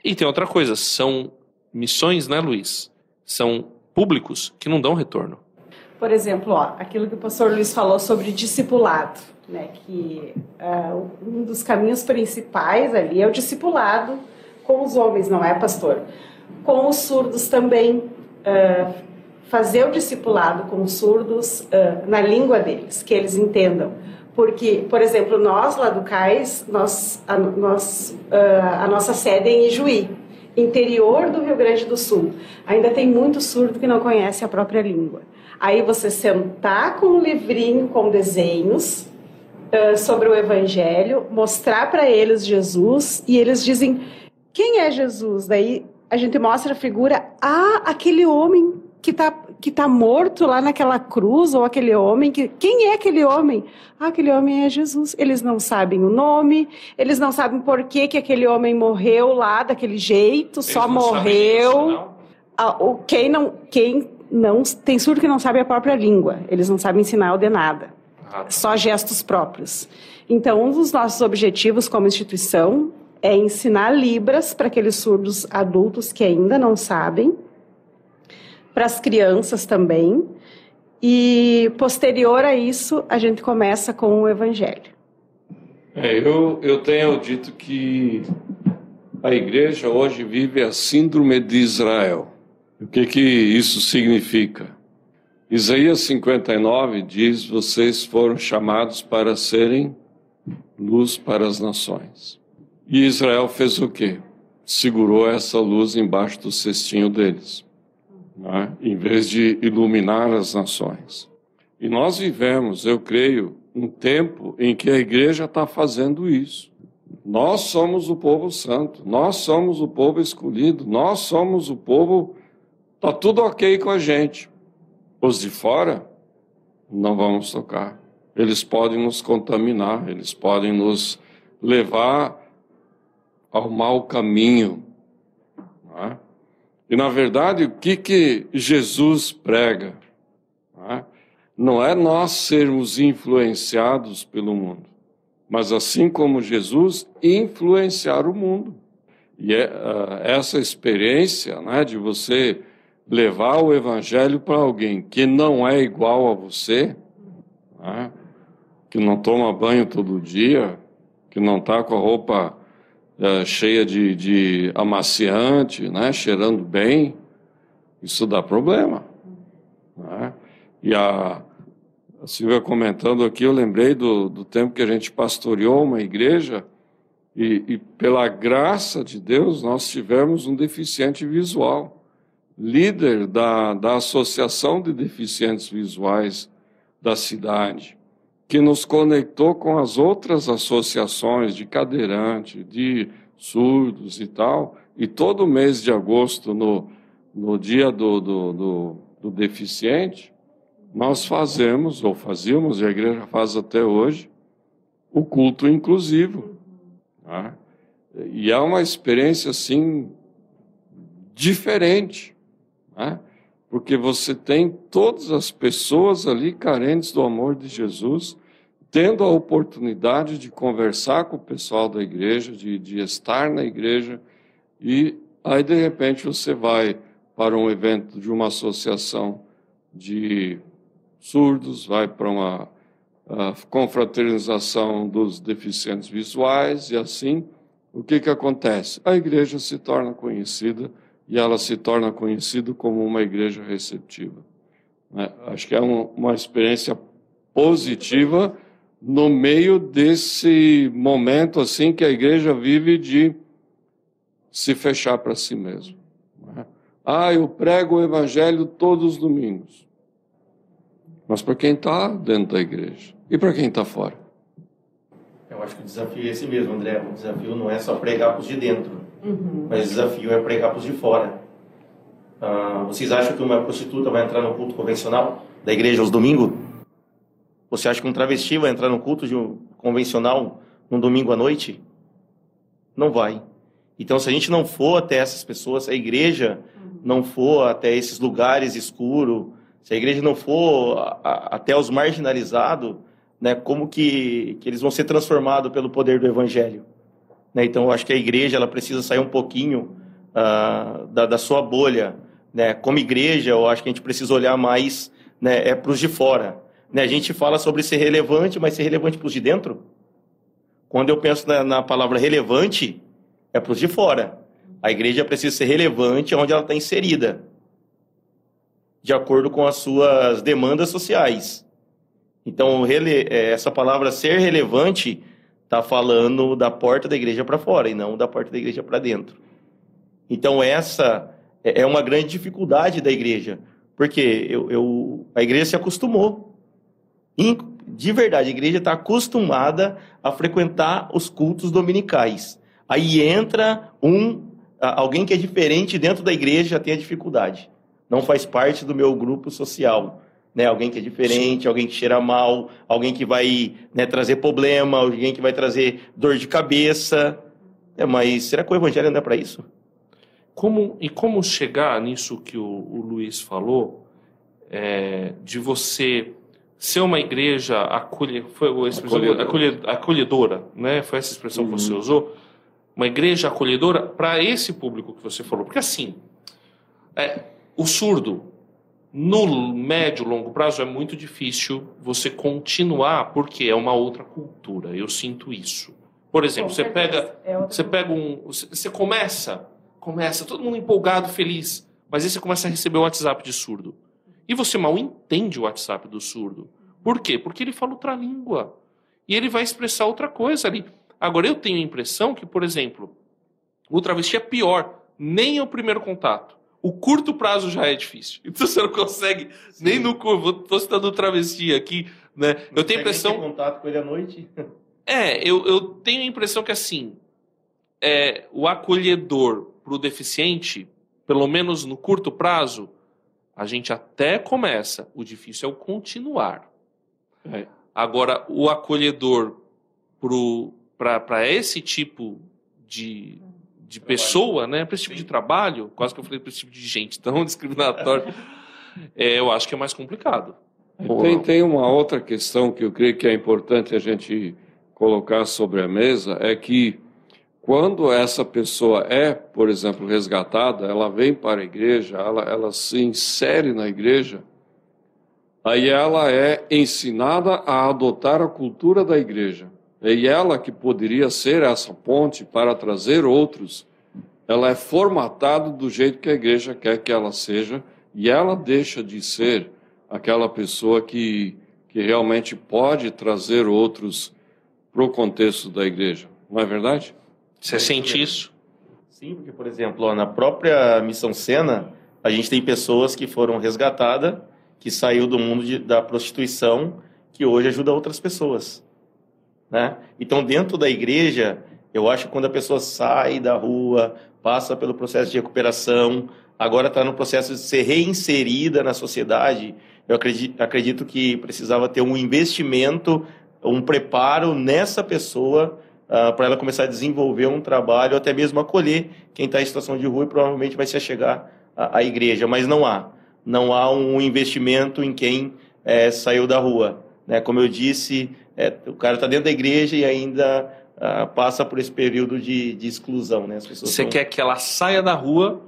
E tem outra coisa, são missões, né, Luiz? São públicos que não dão retorno. Por exemplo, ó, aquilo que o pastor Luiz falou sobre discipulado, né, que uh, um dos caminhos principais ali é o discipulado com os homens, não é, pastor? Com os surdos também, uh, fazer o discipulado com os surdos uh, na língua deles, que eles entendam porque, por exemplo, nós lá do CAIS, nós, a, nós, a nossa sede é em Ijuí, interior do Rio Grande do Sul. Ainda tem muito surdo que não conhece a própria língua. Aí você sentar com um livrinho com desenhos uh, sobre o Evangelho, mostrar para eles Jesus e eles dizem: quem é Jesus? Daí a gente mostra a figura, ah, aquele homem que está que tá morto lá naquela cruz, ou aquele homem que. Quem é aquele homem? Ah, aquele homem é Jesus. Eles não sabem o nome, eles não sabem por que, que aquele homem morreu lá daquele jeito, eles só morreu. Isso, ah, o, quem não. Quem não tem surdo que não sabe a própria língua, eles não sabem ensinar o de nada, ah, tá. só gestos próprios. Então, um dos nossos objetivos como instituição é ensinar Libras para aqueles surdos adultos que ainda não sabem para as crianças também. E posterior a isso, a gente começa com o Evangelho. É, eu, eu tenho dito que a igreja hoje vive a síndrome de Israel. O que, que isso significa? Isaías 59 diz: Vocês foram chamados para serem luz para as nações. E Israel fez o quê? Segurou essa luz embaixo do cestinho deles né, em vez de iluminar as nações. E nós vivemos, eu creio, um tempo em que a igreja está fazendo isso. Nós somos o povo santo, nós somos o povo escolhido, nós somos o povo. Está tudo ok com a gente. Os de fora, não vamos tocar. Eles podem nos contaminar, eles podem nos levar ao mau caminho. Não é? E na verdade, o que, que Jesus prega? Não é nós sermos influenciados pelo mundo, mas assim como Jesus, influenciar o mundo. E é, uh, essa experiência né, de você levar o evangelho para alguém que não é igual a você, né, que não toma banho todo dia, que não está com a roupa é, cheia de, de amaciante, né, cheirando bem, isso dá problema. Né? E a, a Silvia comentando aqui, eu lembrei do, do tempo que a gente pastoreou uma igreja e, e, pela graça de Deus nós tivemos um deficiente visual, líder da, da Associação de Deficientes Visuais da cidade que nos conectou com as outras associações de cadeirante, de surdos e tal. E todo mês de agosto, no, no dia do, do, do, do deficiente, nós fazemos, ou fazíamos, e a igreja faz até hoje, o culto inclusivo. Né? E é uma experiência, assim, diferente, né? porque você tem todas as pessoas ali carentes do amor de Jesus, tendo a oportunidade de conversar com o pessoal da igreja, de, de estar na igreja, e aí de repente você vai para um evento de uma associação de surdos, vai para uma confraternização dos deficientes visuais e assim, o que, que acontece? A igreja se torna conhecida e ela se torna conhecida como uma igreja receptiva. Né? Acho que é uma experiência positiva no meio desse momento assim que a igreja vive de se fechar para si mesmo. É? Ah, eu prego o evangelho todos os domingos. Mas para quem está dentro da igreja e para quem está fora? Eu acho que o desafio é esse mesmo, André. O desafio não é só pregar para os de dentro, Uhum. Mas o desafio é pregar para os de fora. Ah, vocês acham que uma prostituta vai entrar no culto convencional da igreja aos domingos? Você acha que um travesti vai entrar no culto um convencional num domingo à noite? Não vai. Então, se a gente não for até essas pessoas, se a igreja não for até esses lugares escuros, se a igreja não for a, a, até os marginalizados, né, como que, que eles vão ser transformados pelo poder do evangelho? Né? Então, eu acho que a igreja ela precisa sair um pouquinho uh, da, da sua bolha, né? Como igreja, eu acho que a gente precisa olhar mais né, é para os de fora. Né? A gente fala sobre ser relevante, mas ser relevante para os de dentro? Quando eu penso na, na palavra relevante, é para os de fora. A igreja precisa ser relevante onde ela está inserida, de acordo com as suas demandas sociais. Então, é, essa palavra ser relevante está falando da porta da igreja para fora e não da porta da igreja para dentro. Então, essa é, é uma grande dificuldade da igreja, porque eu, eu a igreja se acostumou. De verdade, a igreja está acostumada a frequentar os cultos dominicais. Aí entra um alguém que é diferente dentro da igreja tem a dificuldade. Não faz parte do meu grupo social. Né, alguém que é diferente, alguém que cheira mal, alguém que vai né, trazer problema, alguém que vai trazer dor de cabeça. É, mas será que o evangelho não é para isso? Como, e como chegar nisso que o, o Luiz falou, é, de você ser uma igreja acolhe, foi acolhedora. Acolhe, acolhedora, né? Foi essa expressão uhum. que você uhum. usou. Uma igreja acolhedora para esse público que você falou. Porque assim, é, o surdo, no médio, longo prazo, é muito difícil você continuar, porque é uma outra cultura. Eu sinto isso. Por exemplo, você pega, é você pega um. Você começa começa todo mundo empolgado, feliz. Mas aí você começa a receber o WhatsApp de surdo. E você mal entende o WhatsApp do surdo. Por quê? Porque ele fala outra língua. E ele vai expressar outra coisa ali. Agora, eu tenho a impressão que, por exemplo, o travesti é pior. Nem é o primeiro contato. O curto prazo já é difícil. *laughs* Então você não consegue Sim. nem no Estou citando travesti aqui, né? Não eu tenho a impressão. Contato com ele à noite? É, eu, eu tenho a impressão que assim, é, o acolhedor para o deficiente, pelo menos no curto prazo, a gente até começa. O difícil é o continuar. É. Agora, o acolhedor para esse tipo de, de pessoa, né, para esse tipo Sim. de trabalho, quase que eu falei para esse tipo de gente tão *laughs* discriminatório, é, eu acho que é mais complicado. Tem, tem uma outra questão que eu creio que é importante a gente colocar sobre a mesa, é que quando essa pessoa é, por exemplo, resgatada, ela vem para a igreja, ela, ela se insere na igreja, aí ela é ensinada a adotar a cultura da igreja. E ela que poderia ser essa ponte para trazer outros, ela é formatada do jeito que a igreja quer que ela seja, e ela deixa de ser aquela pessoa que, que realmente pode trazer outros para o contexto da igreja. Não é verdade? Você sente isso? Sim, porque, por exemplo, na própria Missão Sena, a gente tem pessoas que foram resgatadas, que saiu do mundo de, da prostituição, que hoje ajuda outras pessoas. Né? Então, dentro da igreja, eu acho que quando a pessoa sai da rua, passa pelo processo de recuperação, agora está no processo de ser reinserida na sociedade, eu acredito, acredito que precisava ter um investimento, um preparo nessa pessoa uh, para ela começar a desenvolver um trabalho, até mesmo acolher quem está em situação de rua e provavelmente vai se chegar à, à, igreja. Mas não há. Não há um investimento em quem é, saiu da rua. Né? Como eu disse, é, o cara está dentro da igreja e ainda uh, passa por esse período de, de exclusão. Né? Você quer que ela saia da rua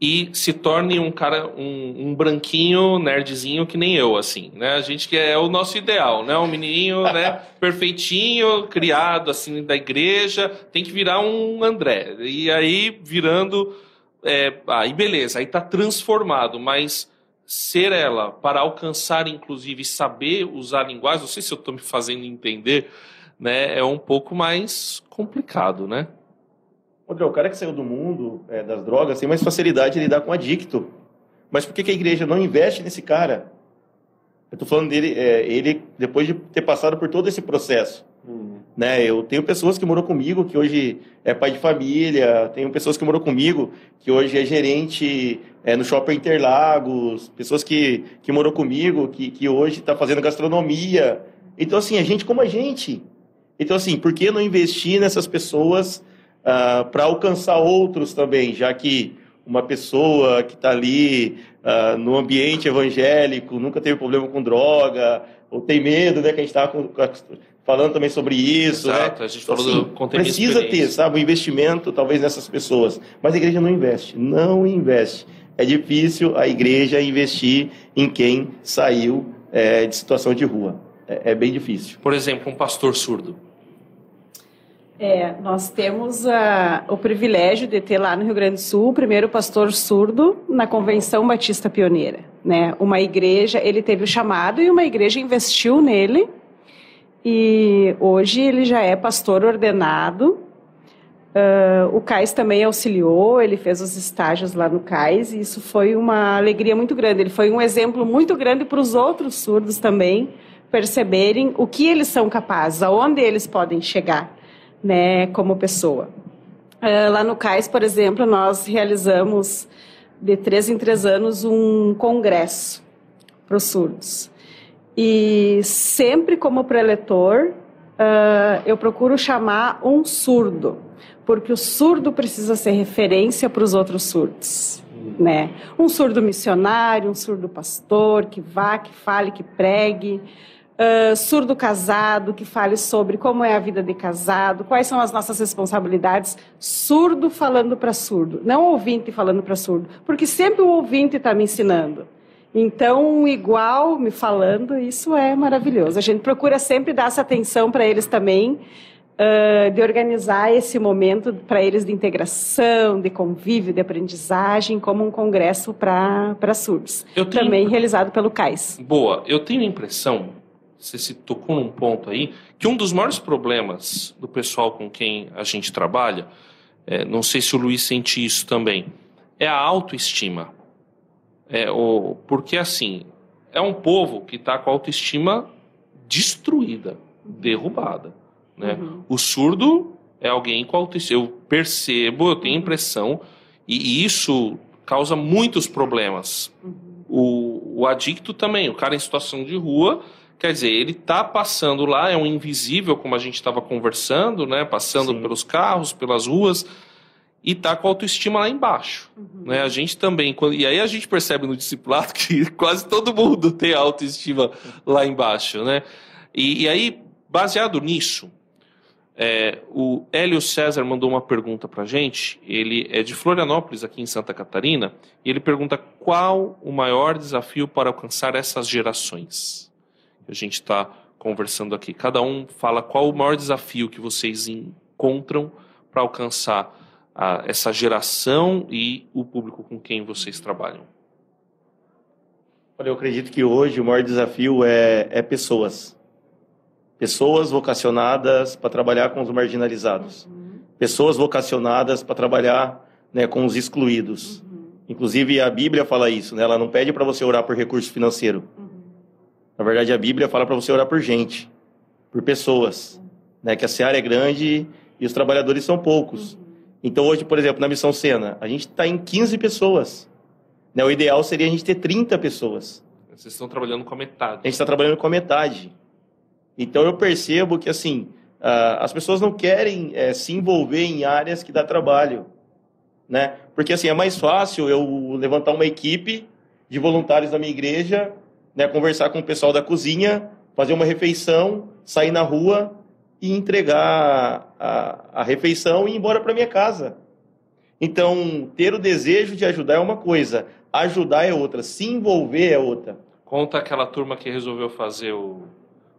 e se torne um cara, um, um, branquinho nerdzinho que nem eu, assim, né? A gente que é o nosso ideal, né? Um menininho, *laughs* né? Perfeitinho, criado assim da igreja, tem que virar um André. E aí virando, é, aí beleza, aí tá transformado, mas ser ela para alcançar, inclusive, saber usar linguagem, não sei se eu estou me fazendo entender, né? É um pouco mais complicado, né? André, o cara que saiu do mundo é, das drogas tem mais facilidade de lidar com adicto. Mas por que, que a igreja não investe nesse cara? Eu estou falando dele, é, ele depois de ter passado por todo esse processo. Né? Eu tenho pessoas que moram comigo que hoje é pai de família, tenho pessoas que moram comigo que hoje é gerente é, no Shopping Interlagos, pessoas que, que moram comigo que, que hoje está fazendo gastronomia. Então, assim, a gente como a gente. Então, assim, por que não investir nessas pessoas ah, para alcançar outros também, já que uma pessoa que está ali uh, no ambiente evangélico, nunca teve problema com droga, ou tem medo, né, que a gente estava falando também sobre isso. Né? Exato, né? a gente falou assim, do Precisa ter, sabe, um investimento talvez nessas pessoas. Mas a igreja não investe, não investe. É difícil a igreja investir em quem saiu é, de situação de rua. É, é bem difícil. Por exemplo, um pastor surdo. É, nós temos uh, o privilégio de ter lá no Rio Grande do Sul o primeiro pastor surdo na Convenção Batista Pioneira. Né? Uma igreja, ele teve o chamado e uma igreja investiu nele. E hoje ele já é pastor ordenado. Uh, o CAIS também auxiliou, ele fez os estágios lá no CAIS e isso foi uma alegria muito grande. Ele foi um exemplo muito grande para os outros surdos também perceberem o que eles são capazes, aonde eles podem chegar né, como pessoa. Uh, lá no CAIS, por exemplo, nós realizamos de três em três anos um congresso para os surdos. E sempre como preletor, uh, eu procuro chamar um surdo, porque o surdo precisa ser referência para os outros surdos. Né? Um surdo missionário, um surdo pastor, que vá, que fale, que pregue, uh, surdo casado, que fale sobre como é a vida de casado, quais são as nossas responsabilidades, surdo falando para surdo, não ouvinte falando para surdo, porque sempre o ouvinte está me ensinando. Então, igual me falando, isso é maravilhoso. A gente procura sempre dar essa atenção para eles também, uh, de organizar esse momento para eles de integração, de convívio, de aprendizagem, como um congresso para surdos. Tenho... Também realizado pelo CAIS. Boa. Eu tenho a impressão você se tocou num ponto aí, que um dos maiores problemas do pessoal com quem a gente trabalha, é, não sei se o Luiz sente isso também, é a autoestima. É, o, porque, assim, é um povo que está com a autoestima destruída, derrubada. Né? Uhum. O surdo é alguém com autoestima. Eu percebo, eu tenho impressão, e, e isso causa muitos problemas. Uhum. O, o adicto também, o cara em situação de rua Quer dizer, ele está passando lá, é um invisível, como a gente estava conversando, né? Passando Sim. pelos carros, pelas ruas, e está com a autoestima lá embaixo. Uhum. Né? A gente também, quando, e aí a gente percebe no discipulado *laughs* que quase todo mundo tem autoestima lá embaixo. Né? E, e aí, baseado nisso, é, o Hélio César mandou uma pergunta para a gente. Ele é de Florianópolis, aqui em Santa Catarina, e ele pergunta qual o maior desafio para alcançar essas gerações a gente está conversando aqui. Cada um fala qual o maior desafio que vocês encontram para alcançar a, essa geração e o público com quem vocês trabalham. Olha, eu acredito que hoje o maior desafio é, é pessoas. Pessoas vocacionadas para trabalhar com os marginalizados. Uhum. Pessoas vocacionadas para trabalhar né, com os excluídos. Uhum. Inclusive, a Bíblia fala isso, né? ela não pede para você orar por recurso financeiro. Uhum na verdade, a Bíblia fala para você orar por gente, por pessoas, né? Que a seara é grande e os trabalhadores são poucos. Então, hoje, por exemplo, na Missão Sena, a gente está em 15 pessoas. Né? O ideal seria a gente ter 30 pessoas. Vocês estão trabalhando com a metade. A gente está trabalhando com a metade. Então, eu percebo que, assim, uh, as pessoas não querem uh, se envolver em áreas que dá trabalho. Né? Porque, assim, é mais fácil eu levantar uma equipe de voluntários da minha igreja né, conversar com o pessoal da cozinha, fazer uma refeição, sair na rua e entregar a, a refeição e ir embora para minha casa. Então, ter o desejo de ajudar é uma coisa, ajudar é outra, se envolver é outra. Conta aquela turma que resolveu fazer o.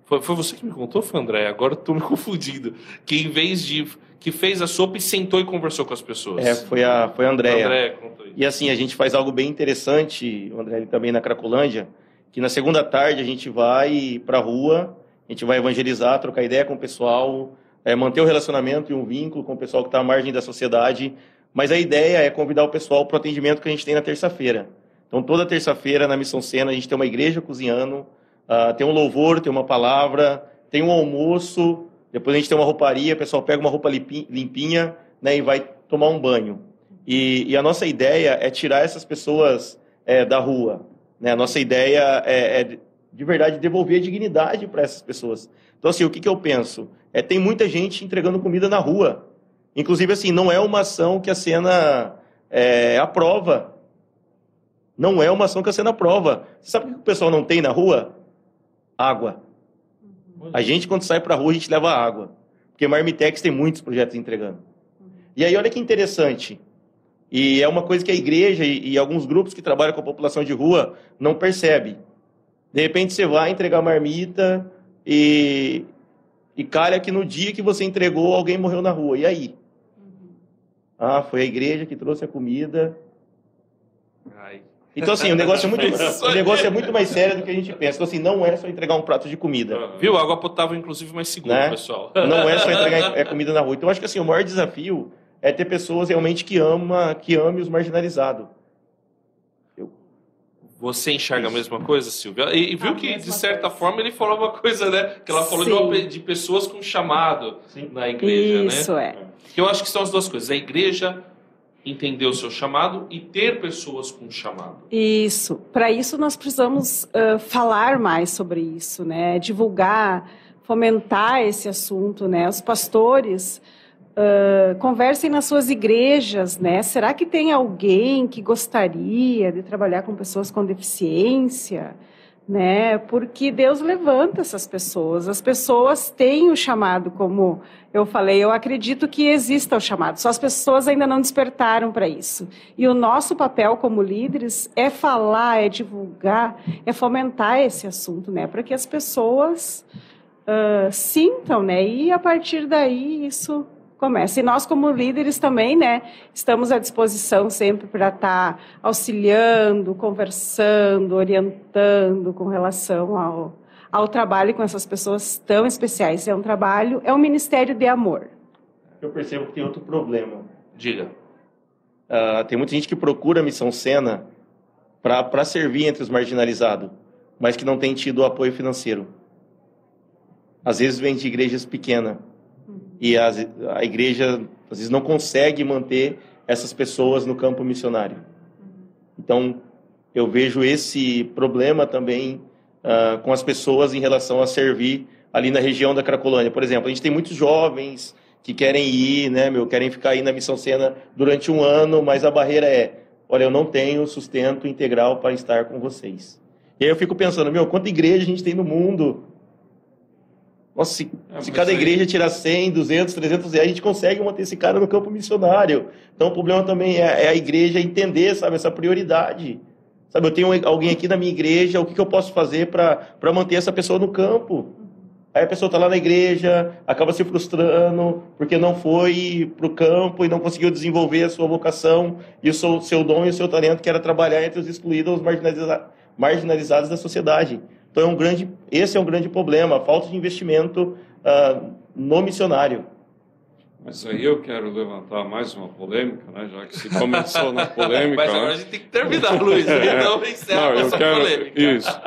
Foi, foi você que me contou, foi André? Agora estou me *laughs* confundindo. Que em vez de. que fez a sopa e sentou e conversou com as pessoas. É, foi a, foi a Andréia. André, contou isso. E assim, a gente faz algo bem interessante, o André também na Cracolândia que na segunda tarde a gente vai para a rua, a gente vai evangelizar, trocar ideia com o pessoal, é, manter o relacionamento e um vínculo com o pessoal que está à margem da sociedade. Mas a ideia é convidar o pessoal para o atendimento que a gente tem na terça-feira. Então, toda terça-feira na Missão Sena, a gente tem uma igreja cozinhando, uh, tem um louvor, tem uma palavra, tem um almoço, Depois a gente tem uma rouparia, o pessoal pega uma roupa limpinha né, e vai tomar um banho. E, e a nossa ideia é tirar essas pessoas é, da rua. Né? A nossa ideia é, é, de verdade, devolver a dignidade para essas pessoas. Então, assim, o que, que eu penso? É, tem muita gente entregando comida na rua. Inclusive, assim, não é uma ação que a cena é, aprova. Não é uma ação que a cena aprova. Você sabe o que o pessoal não tem na rua? Água. A gente, quando sai para a rua, a gente leva água. Porque Marmitex tem muitos projetos entregando. E aí, olha que interessante. E é uma coisa que a igreja e, e alguns grupos que trabalham com a população de rua não percebem. De repente, você vai entregar marmita e, e calha que no dia que você entregou, alguém morreu na rua. E aí? Ah, foi a igreja que trouxe a comida. Ai. Então, assim, o negócio, é muito, *laughs* o negócio é muito mais sério do que a gente pensa. Então, assim, não é só entregar um prato de comida. Viu? Água potável, inclusive, mais segura, né? pessoal. *laughs* Não é só *laughs* entregar é comida na rua. Então, acho que, assim, o maior desafio é ter pessoas realmente que ama, que amem os marginalizados. Você enxerga Isso. a mesma coisa, Silvia? E, e viu a que, de certa coisa. forma, ele falou uma coisa, né? Que ela falou de, uma, de, pessoas com chamado Sim. na igreja, Isso, né? é. Que eu acho que são as duas coisas. A igreja entender o seu chamado e ter pessoas com chamado. Isso. Para isso, nós precisamos uh, falar mais sobre isso, né? Divulgar, fomentar esse assunto, né? Os pastores Uh, conversem nas suas igrejas, né? Será que tem alguém que gostaria de trabalhar com pessoas com deficiência? Né? Porque Deus levanta essas pessoas. As pessoas têm o chamado, como eu falei, eu acredito que exista o chamado, só as pessoas ainda não despertaram para isso. E o nosso papel como líderes é falar, é divulgar, é fomentar esse assunto, né? Para que as pessoas uh, sintam, né? E a partir daí isso começa. E nós, como líderes também, né, estamos à disposição sempre para estar tá auxiliando, conversando, orientando com relação ao, ao trabalho com essas pessoas tão especiais. É um trabalho, é um ministério de amor. Eu percebo que tem outro problema. Diga. Uh, tem muita gente que procura a Missão Sena para servir entre os marginalizados, mas que não tem tido apoio financeiro. Às vezes vem de igrejas pequenas e a, a igreja às vezes não consegue manter essas pessoas no campo missionário. Então, eu vejo esse problema também uh, com as pessoas em relação a servir ali na região da Cracolândia. Por exemplo, a gente tem muitos jovens que querem ir, né, meu, querem ficar aí na Missão Sena durante um ano, mas a barreira é, olha, eu não tenho sustento integral para estar com vocês. E aí eu fico pensando, meu, quanta igreja a gente tem no mundo nossa, se, é, se cada igreja tirar 100, 200, 300 reais, a gente consegue manter esse cara no campo missionário. Então o problema também é, é a igreja entender, sabe, essa prioridade. Sabe, eu tenho alguém aqui na minha igreja, o que, que eu posso fazer para manter essa pessoa no campo? Aí a pessoa está lá na igreja, acaba se frustrando porque não foi para o campo e não conseguiu desenvolver a sua vocação e o seu, seu dom e o seu talento, que era trabalhar entre os excluídos, os marginaliza marginalizados da sociedade. Então, é um grande, esse é um grande problema, a falta de investimento uh, no missionário. Mas aí eu quero levantar mais uma polêmica, né? já que se começou na *laughs* polêmica. Mas agora né? a gente tem que terminar, Luiz, então encerra Não, essa quero, polêmica. Isso.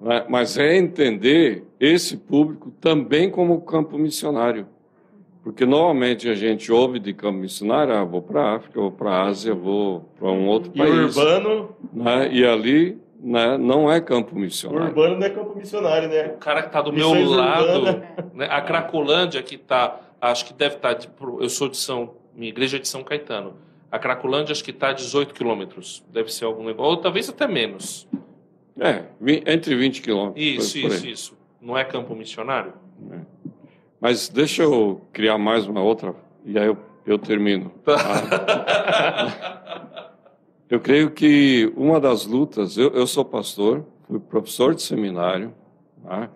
Né? Mas é entender esse público também como campo missionário. Porque normalmente a gente ouve de campo missionário, ah, vou para a África, vou para a Ásia, vou para um outro e país. urbano. Né? E ali né, não é campo missionário. O urbano não é campo missionário, né? O cara que está do Missões meu lado, né, a Cracolândia que está, acho que deve estar, tá, eu sou de São, minha igreja é de São Caetano. A Cracolândia acho que está a 18 quilômetros, deve ser algum negócio, ou talvez até menos. É, entre 20 quilômetros. Isso, isso, isso. Não é campo missionário? É. Mas deixa eu criar mais uma outra, e aí eu, eu termino. Tá? *laughs* Eu creio que uma das lutas, eu, eu sou pastor, fui professor de seminário, tá?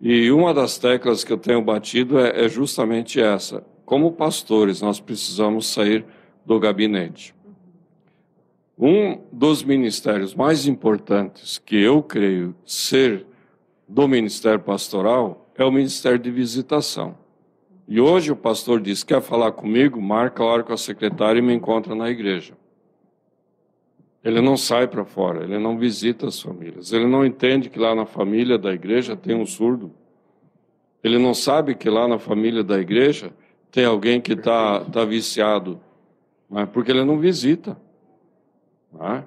e uma das teclas que eu tenho batido é, é justamente essa. Como pastores, nós precisamos sair do gabinete. Um dos ministérios mais importantes que eu creio ser do ministério pastoral é o ministério de visitação. E hoje o pastor diz: quer falar comigo? Marca a hora com a secretária e me encontra na igreja. Ele não sai para fora, ele não visita as famílias, ele não entende que lá na família da igreja tem um surdo. Ele não sabe que lá na família da igreja tem alguém que está tá viciado, mas porque ele não visita. Né?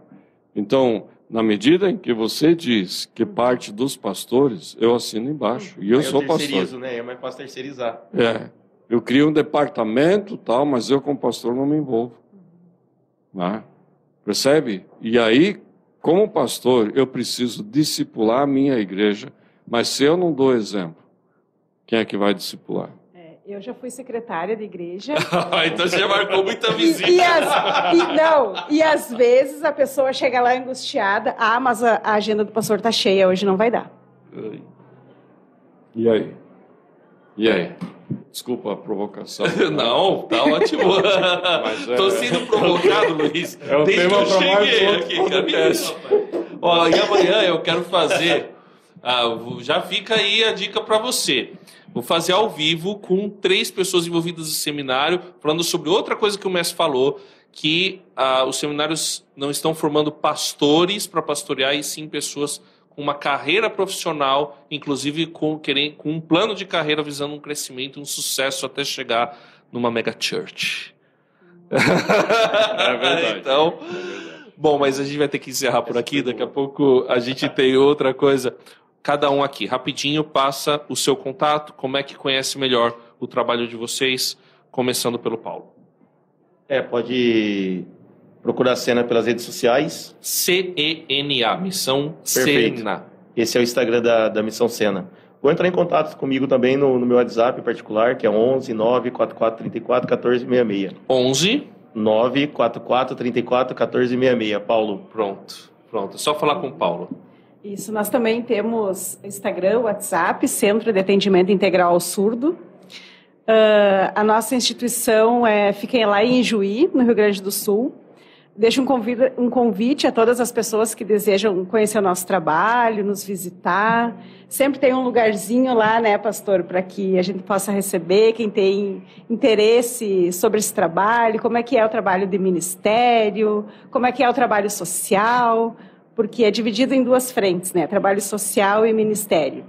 Então, na medida em que você diz que parte dos pastores, eu assino embaixo. E eu Aí sou pastor. né? É mais fácil terceirizar. É. Eu crio um departamento tal, mas eu como pastor não me envolvo. Né? Percebe? E aí, como pastor, eu preciso discipular a minha igreja, mas se eu não dou exemplo, quem é que vai discipular? É, eu já fui secretária de igreja. *laughs* então você já marcou muita visita. E, e as- e- não, e às vezes a pessoa chega lá angustiada, ah, mas a, a agenda do pastor tá cheia, hoje não vai dar. E aí? E aí? Desculpa a provocação. *laughs* Não, tá ótimo. Mas é- sendo provocado, Luiz. É o desde tema que eu cheguei aqui. Camilo, rapaz. Ó, e amanhã eu quero fazer. ah, já fica aí a dica para você. Vou fazer ao vivo com três pessoas envolvidas no seminário, falando sobre outra coisa que o mestre falou, que ah, os seminários não estão formando pastores para pastorear, e sim pessoas com uma carreira profissional, inclusive com, com um plano de carreira visando um crescimento, um sucesso até chegar numa mega church. É verdade. *laughs* então, bom, mas a gente vai ter que encerrar por aqui. Daqui a pouco a gente tem outra coisa. Cada um aqui, rapidinho, passa o seu contato, como é que conhece melhor o trabalho de vocês, começando pelo Paulo. É, pode procurar a cena pelas redes sociais. C-E-N-A, Missão Perfeito. Sena. Esse é o Instagram da, da Missão Cena. Ou entrar em contato comigo também no, no meu WhatsApp particular, que é 11 944 34 1466. 11, 944 34 1466. Paulo. pronto, pronto. É só falar com o Paulo. Isso, nós também temos Instagram, WhatsApp, Centro de Atendimento Integral ao Surdo. Ah, a nossa instituição é, fica lá em Juí, no Rio Grande do Sul. Deixo um convite, um convite a todas as pessoas que desejam conhecer o nosso trabalho, nos visitar. Sempre tem um lugarzinho lá, né, pastor, para que a gente possa receber quem tem interesse sobre esse trabalho, como é que é o trabalho de ministério, como é que é o trabalho social, porque é dividido em duas frentes, né, trabalho social e ministério.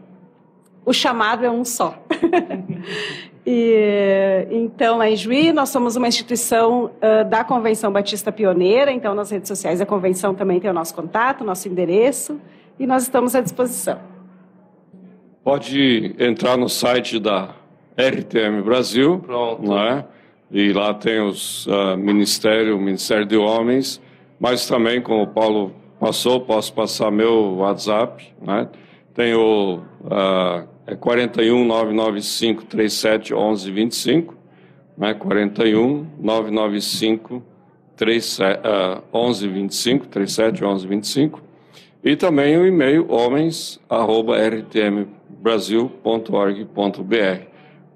O chamado é um só. *laughs* E, então, lá em Juí, nós somos uma instituição ah, da Convenção Batista Pioneira, então nas redes sociais da Convenção também tem o nosso contato, nosso endereço, e nós estamos à disposição. Pode entrar no site da RTM Brasil, Pronto. não é? E lá tem os ah, ministério, o Ministério de Homens, mas também, como o Paulo passou, posso passar meu WhatsApp, né? Tem o ah, é 41 995 37 11 25, né? 41 995 37, ah, 11 25, 37 11 25. E também o e-mail homens@rtmbrasil.org.br.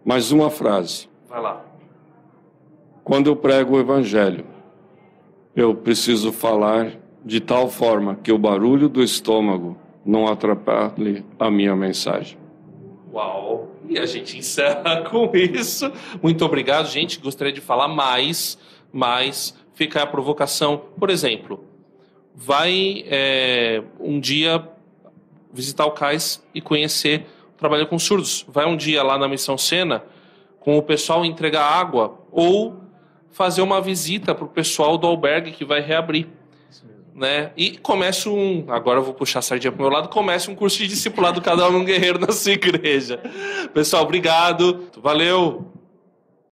Mais uma frase. Vai lá. Quando eu prego o evangelho, eu preciso falar de tal forma que o barulho do estômago não atrapalhe a minha mensagem. Uau! E a gente encerra *laughs* com isso. Muito obrigado, gente. Gostaria de falar mais, mas fica a provocação. Por exemplo, vai é, um dia visitar o cais e conhecer o trabalho com surdos. Vai um dia lá na Missão Sena com o pessoal entregar água ou fazer uma visita para o pessoal do albergue que vai reabrir. Né? E comece um. Agora eu vou puxar a sardinha pro meu lado. Comece um curso de discipulado cada um um guerreiro *laughs* na sua igreja. Pessoal, obrigado. Valeu.